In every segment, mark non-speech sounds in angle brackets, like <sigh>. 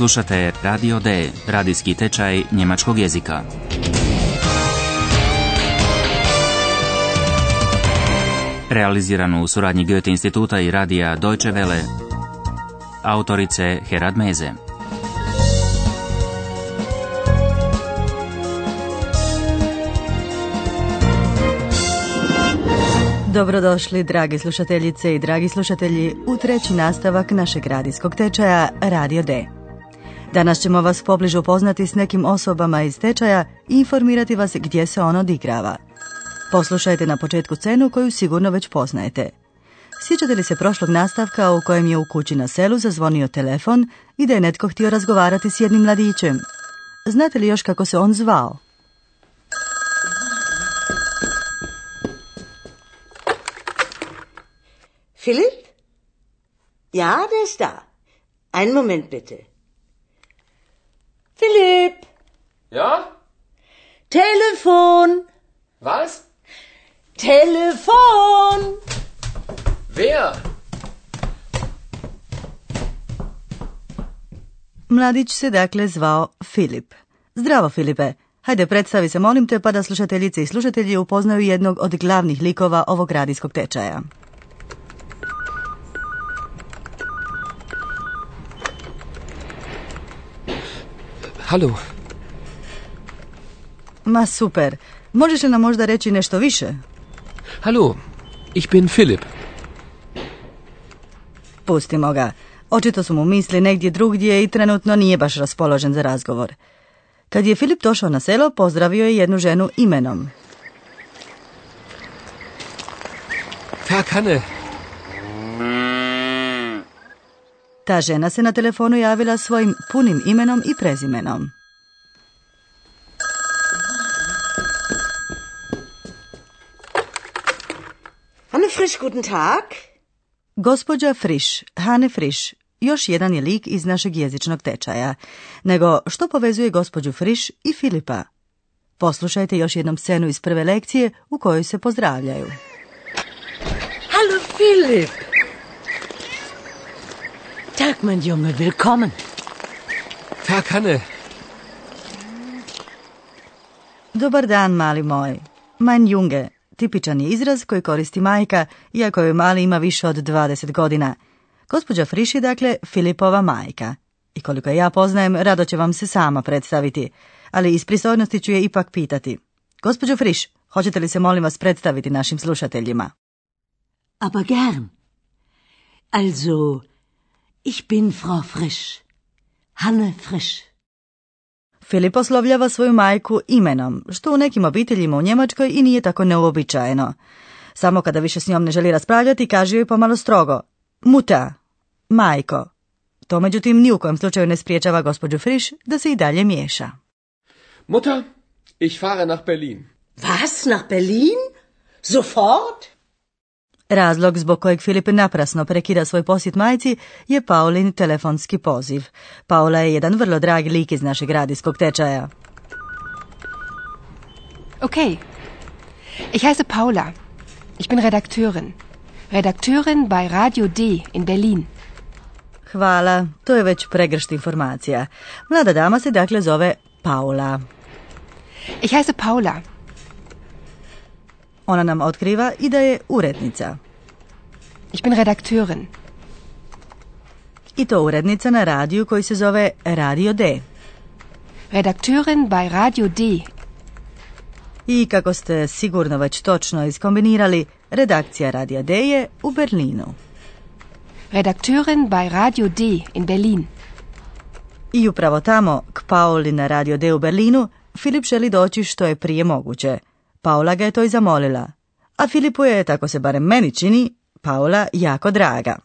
Slušate Radio D, radijski tečaj njemačkog jezika. Realiziranu u suradnji Goethe instituta i radija Deutsche Welle. Autorice Herad Meze. Dobrodošli, dragi slušateljice i dragi slušatelji, u treći nastavak našeg radijskog tečaja Radio D. Danas ćemo vas pobliže upoznati s nekim osobama iz tečaja i informirati vas gdje se on odigrava. Poslušajte na početku scenu koju sigurno već poznajete. Sjećate li se prošlog nastavka u kojem je u kući na selu zazvonio telefon i da je netko htio razgovarati s jednim mladićem? Znate li još kako se on zvao? Philipp? Ja, der ist da. Einen Moment bitte. Philipp! Ja? Telefon! Was? Telefon! Wer? Mladić se dakle zvao Filip. Zdravo Filipe, hajde predstavi se molim te pa da slušateljice i slušatelji upoznaju jednog od glavnih likova ovog radijskog tečaja. Hallo. Ma super, možeš li nam možda reći nešto više? Hallo. Ich bin Philipp. Pustimo ga. Očito su mu misli negdje drugdje i trenutno nije baš raspoložen za razgovor. Kad je Filip došao na selo, pozdravio je jednu ženu imenom. Verkanne. Ta žena se na telefonu javila svojim punim imenom i prezimenom. Hanne Frisch, guten Tag. Gospođa Friš, Hane Friš, još jedan je lik iz našeg jezičnog tečaja. Nego što povezuje gospođu Friš i Filipa? Poslušajte još jednom scenu iz prve lekcije u kojoj se pozdravljaju. Hallo Philipp! Tag, mein Junge, willkommen. Verkanne. Dobar dan, mali moj. Mein Junge, tipičan je izraz koji koristi majka, iako joj mali ima više od 20 godina. Gospođa Friš je dakle Filipova majka. I koliko ja poznajem, rado će vam se sama predstaviti. Ali iz pristojnosti ću je ipak pitati. Gospođo Friš, hoćete li se molim vas predstaviti našim slušateljima? Aber gern. Also, ich bin Frau Frisch. Hanne Frisch. Filip oslovljava svoju majku imenom, što u nekim obiteljima u Njemačkoj i nije tako neuobičajeno. Samo kada više s njom ne želi raspravljati, kaže joj pomalo strogo. Muta, majko. To međutim ni u kojem slučaju ne spriječava gospođu Friš da se i dalje miješa. Mutter, ich fahre nach Berlin. Was, nach Berlin? Sofort? Razlog zbog kojeg Filip naprasno prekida svoj posjet majci je Paulin telefonski poziv. Paula je jedan vrlo dragi lik iz našeg radijskog tečaja. Okay. Ich heiße Paula. Ich bin Redakteurin. Redakteurin bei Radio D in Berlin. Hvala, to je već pregršt informacija. Mlada dama se dakle zove Paula. Ich heiße Paula. Ona nam otkriva i da je urednica. Ich bin Redakteurin. I to urednica na radiju koji se zove Radio D. Redakteurin bei Radio D. I kako ste sigurno već točno iskombinirali, redakcija Radija D je u Berlinu. Redakteurin bei Radio D in Berlin. I upravo tamo, k Pauli na Radio D u Berlinu, Filip želi doći što je prije moguće. Paula ga je to i zamolila. A Filipu je, tako se barem meni čini, Paula jako draga.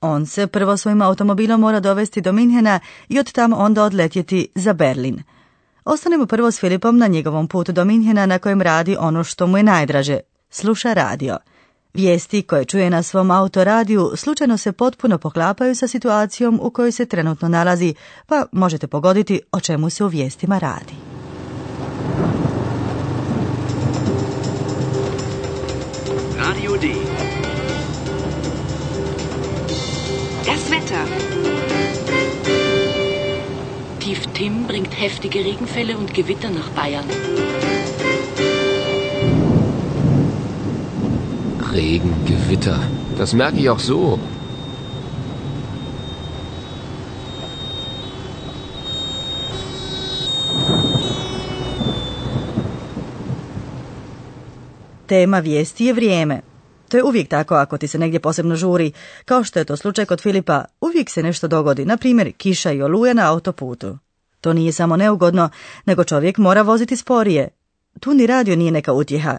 On se prvo svojim automobilom mora dovesti do Minhena i od tamo onda odletjeti za Berlin. Ostanemo prvo s Filipom na njegovom putu do Minhena na kojem radi ono što mu je najdraže, sluša radio. Vijesti koje čuje na svom autoradiju slučajno se potpuno poklapaju sa situacijom u kojoj se trenutno nalazi, pa možete pogoditi o čemu se u vijestima radi. Wetter. Sturmtief Tim bringt heftige Regenfälle und Gewitter nach Bayern. Regen, Gewitter. Das merke ich auch so. Tema vijesti je vrijeme. To je uvijek tako ako ti se negdje posebno žuri. Kao što je to slučaj kod Filipa, uvijek se nešto dogodi, na primjer kiša i oluje na autoputu. To nije samo neugodno, nego čovjek mora voziti sporije. Tu ni radio nije neka utjeha.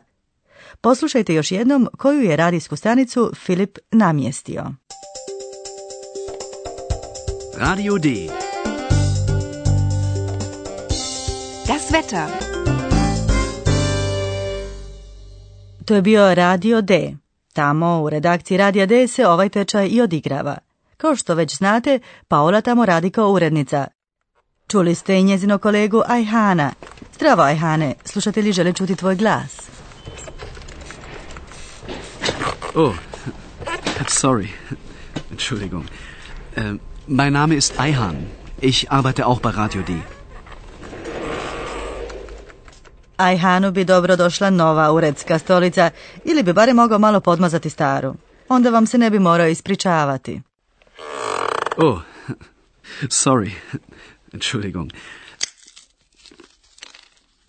Poslušajte još jednom koju je radijsku stanicu Filip namjestio. Radio D. Das Wetter. To je bio Radio D. Tamo u redakciji Radija D se ovaj tečaj i odigrava. Kao što već znate, Paola tamo radi kao urednica. Čuli ste i njezino kolegu Ajhana. Zdravo Ajhane, slušatelji žele čuti tvoj glas. Oh, sorry. Entschuldigung. Äh, mein Name ist Eihan. Ich arbeite auch bei Radio D. Ajhanu bi dobro došla nova uredska stolica ili bi bare mogao malo podmazati staru. Onda vam se ne bi morao ispričavati. Oh, <laughs> sorry. Entschuldigung.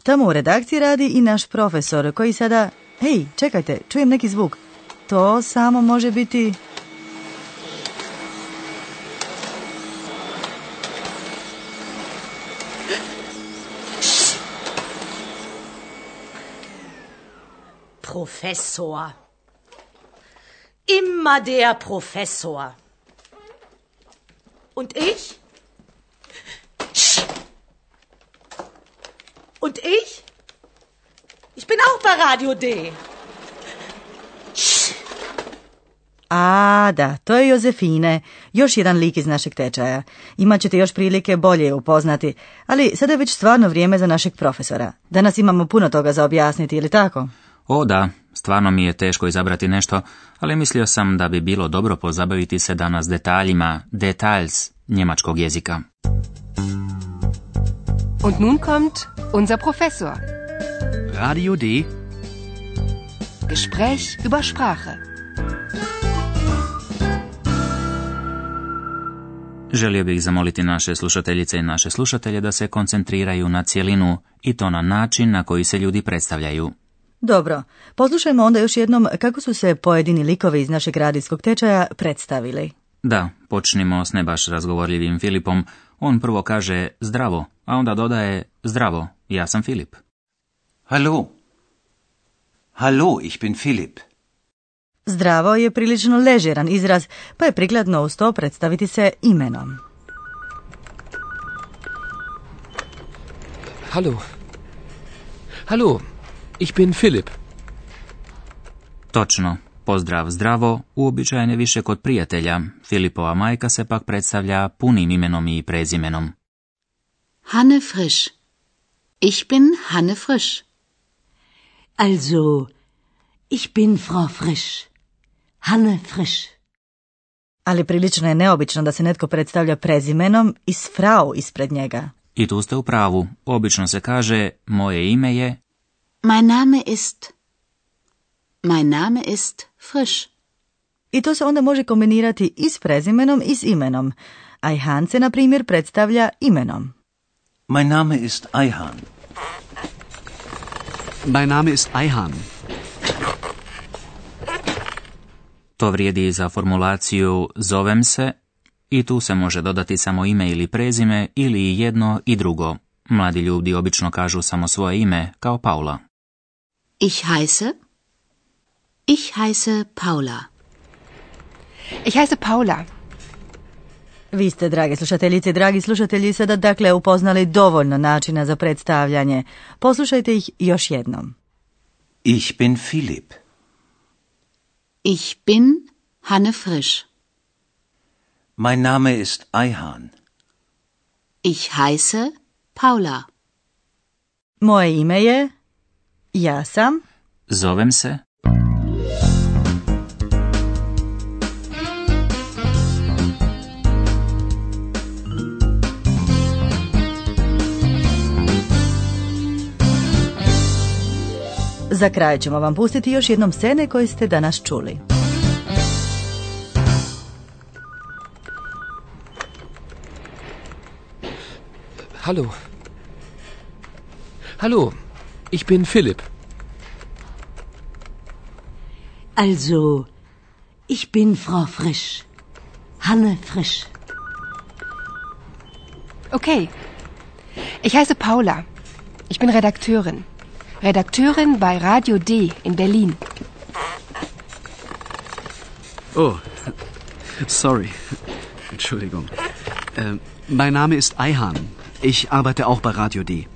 Tamo u redakciji radi i naš profesor koji sada... Hej, čekajte, čujem neki zvuk. To samo može biti... Professor. Immer der Professor. Und ich? Und ich? Ich bin auch bei Radio D. A, da, to je Jozefine, još jedan lik iz našeg tečaja. Imaćete još prilike bolje je upoznati, ali sada je već stvarno vrijeme za našeg profesora. Danas imamo puno toga za objasniti, ili tako? O da, stvarno mi je teško izabrati nešto, ali mislio sam da bi bilo dobro pozabaviti se danas detaljima, details njemačkog jezika. Und nun kommt unser Professor. Radio D. Gespräch über Sprache. Želio bih zamoliti naše slušateljice i naše slušatelje da se koncentriraju na cjelinu i to na način na koji se ljudi predstavljaju. Dobro, poslušajmo onda još jednom kako su se pojedini likovi iz našeg radijskog tečaja predstavili. Da, počnimo s ne baš razgovorljivim Filipom. On prvo kaže zdravo, a onda dodaje zdravo, ja sam Filip. Hallo. Hallo, ich bin Philipp. Zdravo je prilično ležeran izraz, pa je prikladno uz to predstaviti se imenom. Hallo. Hallo, ich bin Philipp. Točno, pozdrav zdravo, uobičajen je više kod prijatelja. Filipova majka se pak predstavlja punim imenom i prezimenom. Hanne Frisch. Ich bin Hanne Frisch. Also, ich bin Frau Frisch. Hanne Frisch. Ali prilično je neobično da se netko predstavlja prezimenom i s frau ispred njega. I tu ste u pravu. Obično se kaže moje ime je Mein Name ist. Mein Name ist Frisch. I to se onda može kombinirati i s prezimenom i s imenom. A i Han se, na primjer, predstavlja imenom. Mein Name ist Eihan. Mein Name ist Eihan. To vrijedi i za formulaciju zovem se i tu se može dodati samo ime ili prezime ili i jedno i drugo. Mladi ljudi obično kažu samo svoje ime, kao Paula. Ich heiße. Ich heiße Paula. Ich heiße Paula. Vi ste, drage slušateljice i dragi slušatelji, sada dakle upoznali dovoljno načina za predstavljanje. Poslušajte ih još jednom. Ich bin Philipp. Ich bin Hanne Frisch. Mein Name ist Eihan. Ich heiße Paula. Moje ime je... Ja sam. Zovem se. Za kraj ćemo vam pustiti još jednom scene koje ste danas čuli. Hallo. Hallo. Ich bin Philipp. Also, ich bin Frau Frisch. Hanne Frisch. Okay. Ich heiße Paula. Ich bin Redakteurin. Redakteurin bei Radio D in Berlin. Oh, sorry. Entschuldigung. Äh, mein Name ist Eihan. Ich arbeite auch bei Radio D.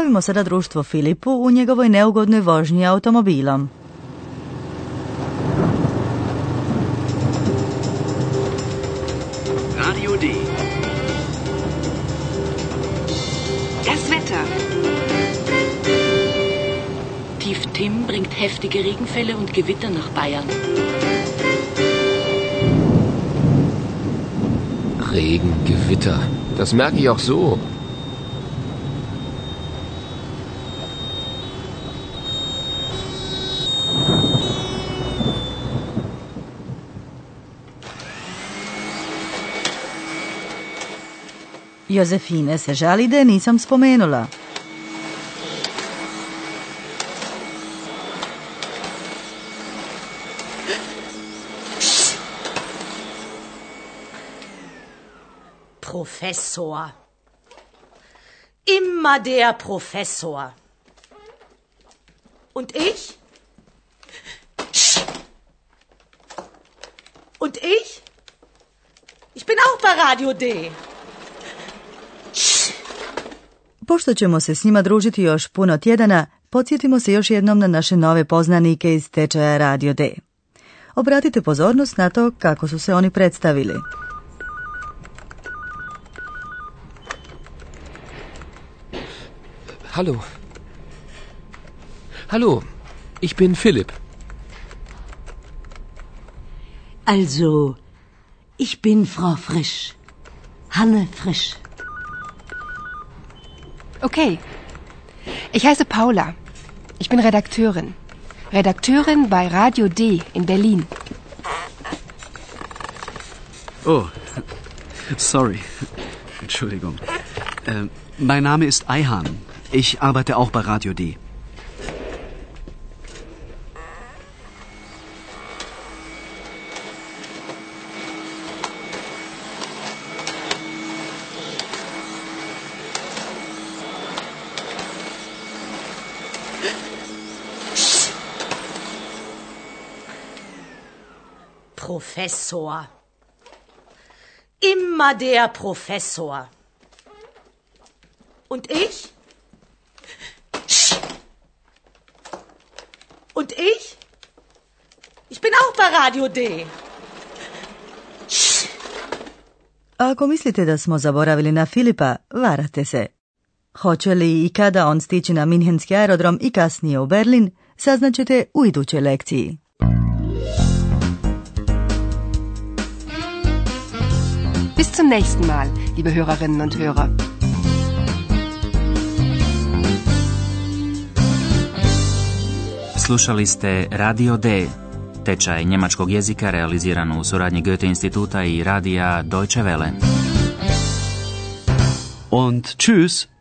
Pravimo sada društvo Filipu u njegovoj neugodnoj vožnji automobilom. Radio D. Das Wetter. Tief Tim bringt heftige Regenfälle und Gewitter nach Bayern. Regen, Gewitter. Das merke ich auch so. Jozefine se žali da je nisam spomenula. Professor. Immer der Professor. Und ich? Und ich? Ich bin auch bei Radio D. Pošto ćemo se s njima družiti još puno tjedana, podsjetimo se još jednom na naše nove poznanike iz tečaja Radio D. Obratite pozornost na to kako su se oni predstavili. Hallo. Hallo, ich bin Philipp. Also, ich bin Frau Frisch. Hanne Frisch. Okay. Ich heiße Paula. Ich bin Redakteurin. Redakteurin bei Radio D in Berlin. Oh, sorry. Entschuldigung. Äh, mein Name ist Eihan. Ich arbeite auch bei Radio D. Professor. Immer der Professor. Und ich? Und ich? Ich bin auch bei Radio D. Ako mislite da smo zaboravili na Filipa, varate se. Hoće li i kada on stići na Minhenski aerodrom i kasnije u Berlin, saznaćete u idućoj lekciji. Zum nächsten Mal, liebe Hörerinnen und Hörer. Slušali ste Radio D, tečaj njemačkog jezika realiziran u suradnji Goethe instituta i radija Deutsche Welle. Und tschüss.